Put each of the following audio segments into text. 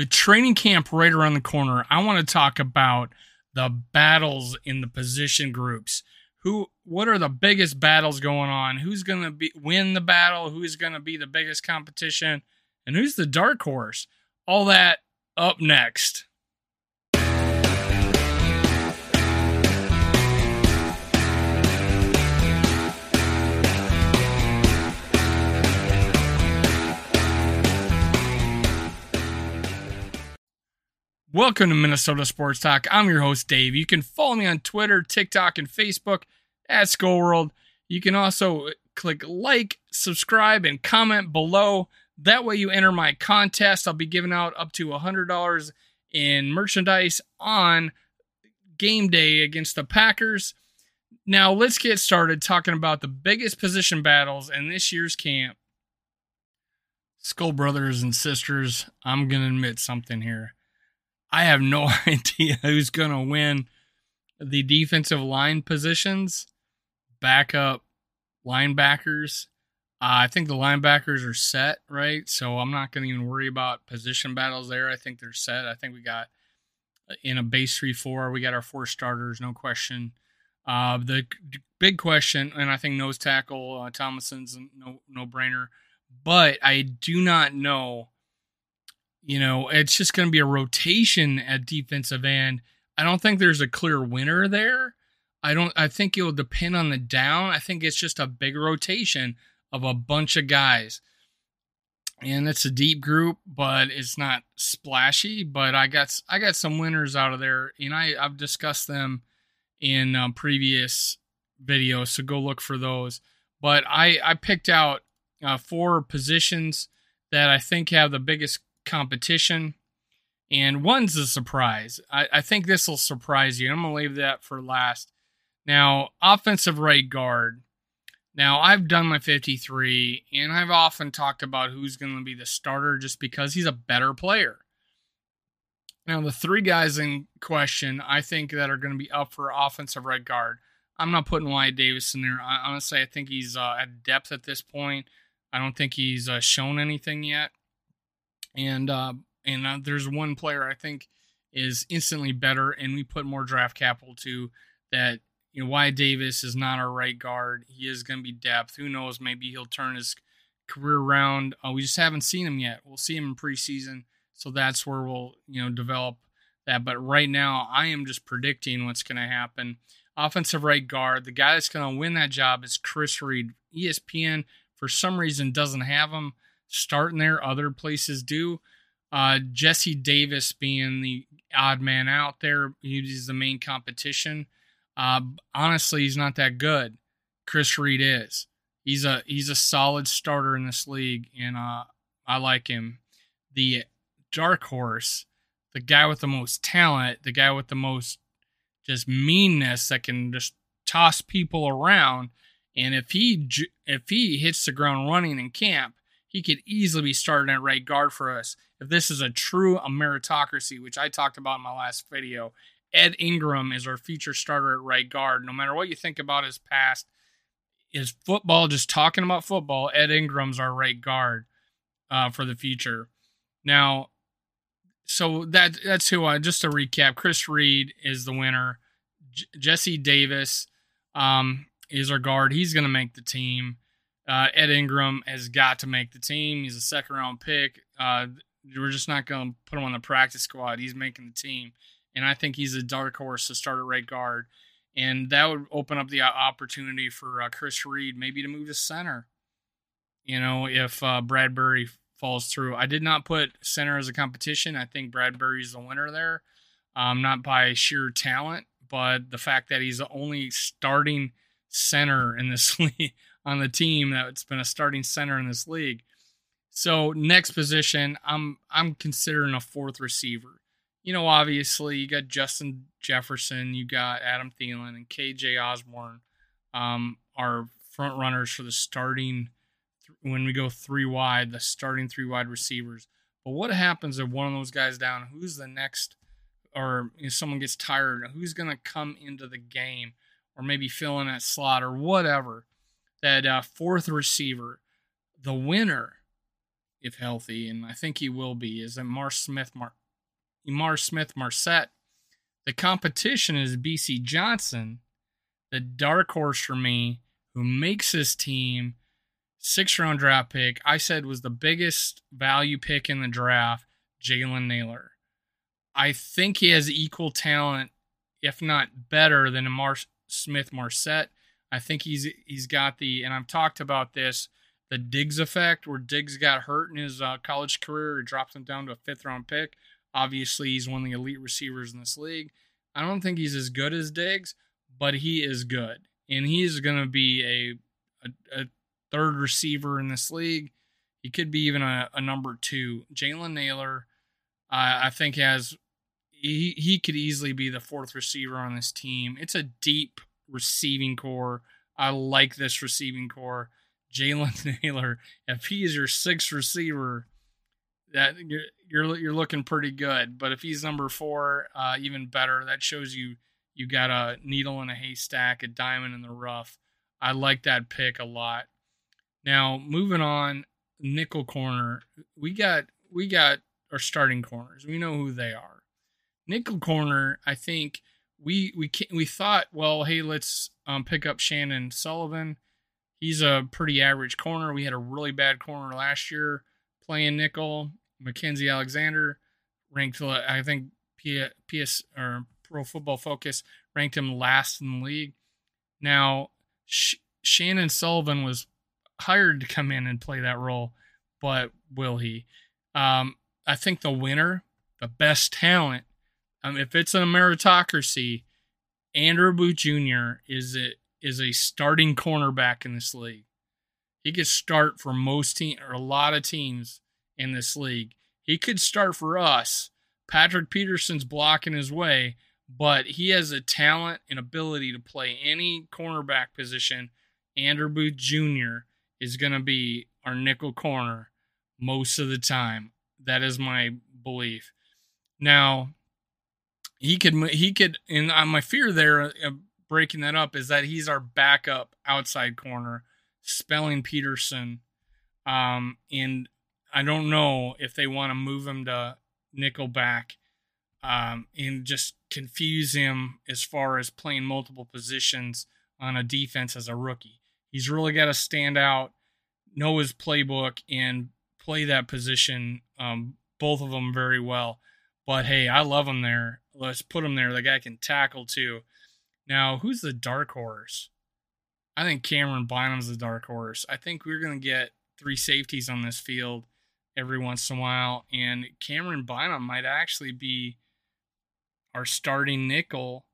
with training camp right around the corner, I want to talk about the battles in the position groups. Who what are the biggest battles going on? Who's going to be win the battle? Who's going to be the biggest competition? And who's the dark horse? All that up next. Welcome to Minnesota Sports Talk. I'm your host, Dave. You can follow me on Twitter, TikTok, and Facebook at Skull You can also click like, subscribe, and comment below. That way, you enter my contest. I'll be giving out up to $100 in merchandise on game day against the Packers. Now, let's get started talking about the biggest position battles in this year's camp. Skol brothers and sisters, I'm going to admit something here. I have no idea who's going to win the defensive line positions, backup linebackers. Uh, I think the linebackers are set, right? So I'm not going to even worry about position battles there. I think they're set. I think we got uh, in a base 3 4, we got our four starters, no question. Uh, the big question, and I think nose tackle uh, Thomason's no no brainer, but I do not know you know, it's just going to be a rotation at defensive end. I don't think there's a clear winner there. I don't. I think it will depend on the down. I think it's just a big rotation of a bunch of guys, and it's a deep group, but it's not splashy. But I got I got some winners out of there, and I I've discussed them in um, previous videos, so go look for those. But I I picked out uh, four positions that I think have the biggest competition. And one's a surprise. I, I think this will surprise you. I'm going to leave that for last. Now, offensive right guard. Now, I've done my 53, and I've often talked about who's going to be the starter just because he's a better player. Now, the three guys in question, I think, that are going to be up for offensive right guard. I'm not putting Wyatt Davis in there. I, honestly, I think he's uh, at depth at this point. I don't think he's uh, shown anything yet and uh, and uh, there's one player I think is instantly better, and we put more draft capital to that. You know, Wyatt Davis is not our right guard. He is going to be depth. Who knows? Maybe he'll turn his career around. Uh, we just haven't seen him yet. We'll see him in preseason, so that's where we'll you know develop that. But right now, I am just predicting what's going to happen. Offensive right guard, the guy that's going to win that job is Chris Reed. ESPN, for some reason, doesn't have him starting there. Other places do. Uh, Jesse Davis being the odd man out there, he's the main competition. Uh, honestly, he's not that good. Chris Reed is. He's a he's a solid starter in this league, and uh, I like him. The dark horse, the guy with the most talent, the guy with the most just meanness that can just toss people around. And if he if he hits the ground running in camp, he could easily be starting at right guard for us. If this is a true meritocracy, which I talked about in my last video, Ed Ingram is our future starter at right guard. No matter what you think about his past, his football just talking about football? Ed Ingram's our right guard uh, for the future. Now, so that that's who I just to recap. Chris Reed is the winner. J- Jesse Davis um, is our guard. He's going to make the team. Uh, Ed Ingram has got to make the team. He's a second round pick. Uh, we're just not going to put him on the practice squad. He's making the team, and I think he's a dark horse to start at right guard, and that would open up the opportunity for uh, Chris Reed maybe to move to center. You know, if uh, Bradbury falls through, I did not put center as a competition. I think Bradbury's the winner there, um, not by sheer talent, but the fact that he's the only starting center in this league on the team that's been a starting center in this league. So next position, I'm I'm considering a fourth receiver. You know, obviously you got Justin Jefferson, you got Adam Thielen, and KJ Osborn um, are front runners for the starting when we go three wide, the starting three wide receivers. But what happens if one of those guys down? Who's the next? Or if someone gets tired, who's going to come into the game, or maybe fill in that slot, or whatever? That uh, fourth receiver, the winner, if healthy, and I think he will be, is Ihmir Smith Mar Ihmir Smith Marsette. The competition is Bisi Johnson, the dark horse for me, who makes his team six round draft pick. I said was the biggest value pick in the draft, Jalen Nailor. I think he has equal talent, if not better, than Ihmir Smith Marsette. I think he's he's got the, and I've talked about this, the Diggs effect, where Diggs got hurt in his uh, college career, he dropped him down to a fifth round pick. Obviously, he's one of the elite receivers in this league. I don't think he's as good as Diggs, but he is good, and he's going to be a, a, a third receiver in this league. He could be even a, a number two. Jalen Nailor, uh, I think has he he could easily be the fourth receiver on this team. It's a deep receiving corps. I like this receiving corps. Jalen Nailor, if he is your sixth receiver, that you're you're, you're looking pretty good. But if he's number four, uh, even better. That shows you you got a needle in a haystack, a diamond in the rough. I like that pick a lot. Now moving on, nickel corner. We got we got our starting corners. We know who they are. Nickel corner. I think we we we thought, well, hey, let's um, pick up Chandon Sullivan. He's a pretty average corner. We had a really bad corner last year playing nickel. Mackensie Alexander ranked, I think, PS or Pro Football Focus ranked him last in the league. Now, Sh- Chandon Sullivan was hired to come in and play that role, but will he? Um, I think the winner, the best talent, um, if it's a meritocracy, Andrew Booth Jr. is a, is a starting cornerback in this league. He could start for most team or a lot of teams in this league. He could start for us. Patrick Peterson's blocking his way, but he has a talent and ability to play any cornerback position. Andrew Booth Jr. is going to be our nickel corner most of the time. That is my belief. Now, he could he could and uh, my fear there uh, breaking that up is that he's our backup outside corner, spelling Peterson. Um, and I don't know if they want to move him to nickelback um, and just confuse him as far as playing multiple positions on a defense as a rookie. He's really got to stand out, know his playbook, and play that position, um, both of them very well. But hey, I love him there. Let's put him there. The guy can tackle too. Now, who's the dark horse? I think Camryn Bynum's the dark horse. I think we're going to get three safeties on this field every once in a while. And Camryn Bynum might actually be our starting nickel,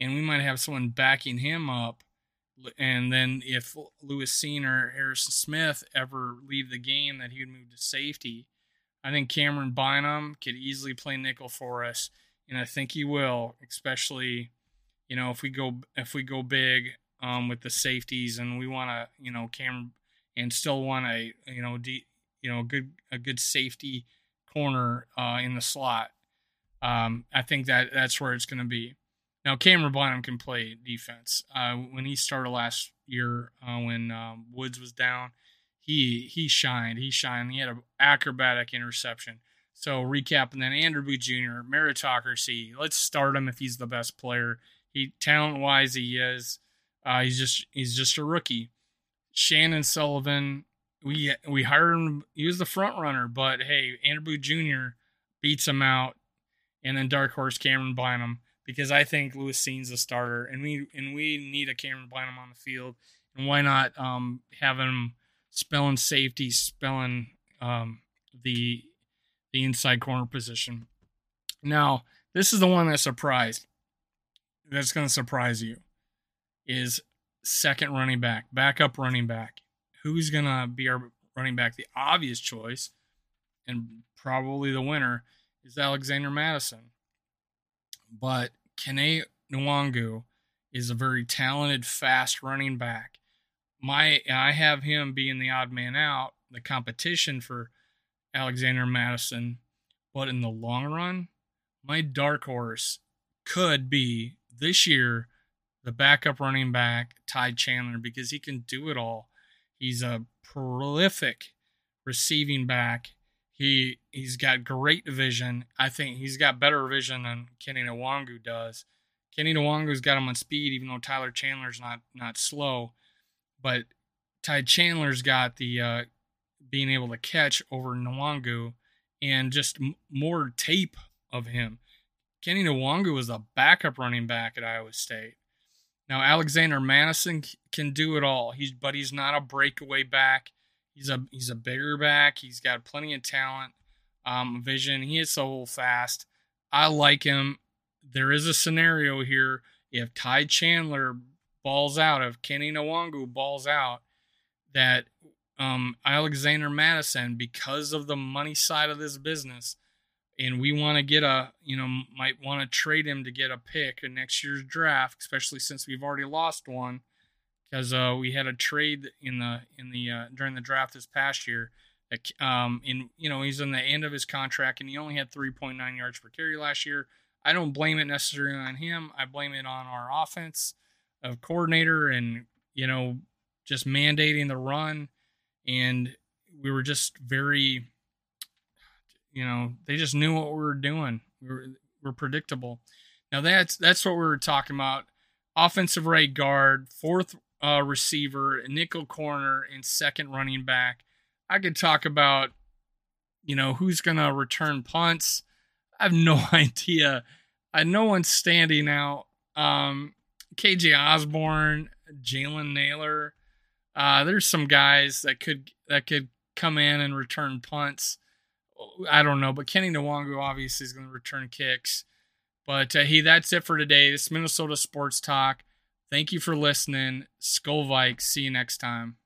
and we might have someone backing him up. And then if Lewis Cine or Harrison Smith ever leave the game, that he would move to safety. I think Camryn Bynum could easily play nickel for us, and I think he will, especially, you know, if we go if we go big um, with the safeties and we want to, you know, Cameron and still want a, you know, de- you know, good a good safety corner uh, in the slot. Um, I think that that's where it's going to be. Now, Camryn Bynum can play defense. Uh, when he started last year, uh, when um, Woods was down, he he shined. He shined. He had an acrobatic interception. So recapping then, Andrew Booth Jr. meritocracy. Let's start him if he's the best player. He talent wise he is. Uh, he's just he's just a rookie. Chandon Sullivan we we hired him. He was the front runner, but hey, Andrew Jr. beats him out, and then Dark Horse Camryn Bynum because I think Lewis Cine's a starter, and we and we need a Camryn Bynum on the field, and why not um, have him spelling safety, spelling um, the the inside corner position. Now, this is the one that surprised. That's going to surprise you. Is second running back, backup running back who's going to be our running back? The obvious choice, and probably the winner, is Alexander Mattison. But Kene Nwangwu is a very talented, fast running back. My, I have him being the odd man out, the competition for Alexander Mattison, But in the long run, my dark horse could be this year the backup running back, Ty Chandler, because he can do it all. He's a prolific receiving back. He he's got great vision. I think he's got better vision than Kene Nwangwu does. Kene Nwangwu's got him on speed, even though Tyler Chandler's not not slow. But Ty Chandler's got the uh, being able to catch over Nwangwu and just m- more tape of him. Kene Nwangwu was a backup running back at Iowa State. Now Alexander Mattison can do it all. He's but he's not a breakaway back. He's a he's a bigger back. He's got plenty of talent, um, vision. He is so fast. I like him. There is a scenario here. If Ty Chandler balls out, if Kene Nwangwu balls out, that um, Alexander Mattison, because of the money side of this business, and we want to get a, you know, might want to trade him to get a pick in next year's draft, especially since we've already lost one, because uh, we had a trade in the in the uh, during the draft this past year. Um, in you know he's in the end of his contract and he only had 3.9 yards per carry last year. I don't blame it necessarily on him. I blame it on our offense, of coordinator, and you know just mandating the run, and we were just very, you know, they just knew what we were doing. We were, we are predictable. Now that's that's what we were talking about. Offensive right guard, fourth uh, receiver, nickel corner, and second running back. I could talk about, you know, who's gonna return punts. I have no idea. I no one's standing out. Um, KJ Osborn, Jalen Nailor. uh, there's some guys that could that could come in and return punts. I don't know, but Kene Nwangwu obviously is going to return kicks. But uh, hey, that's it for today. This Minnesota Sports Talk. Thank you for listening. Skol Vikes. See you next time.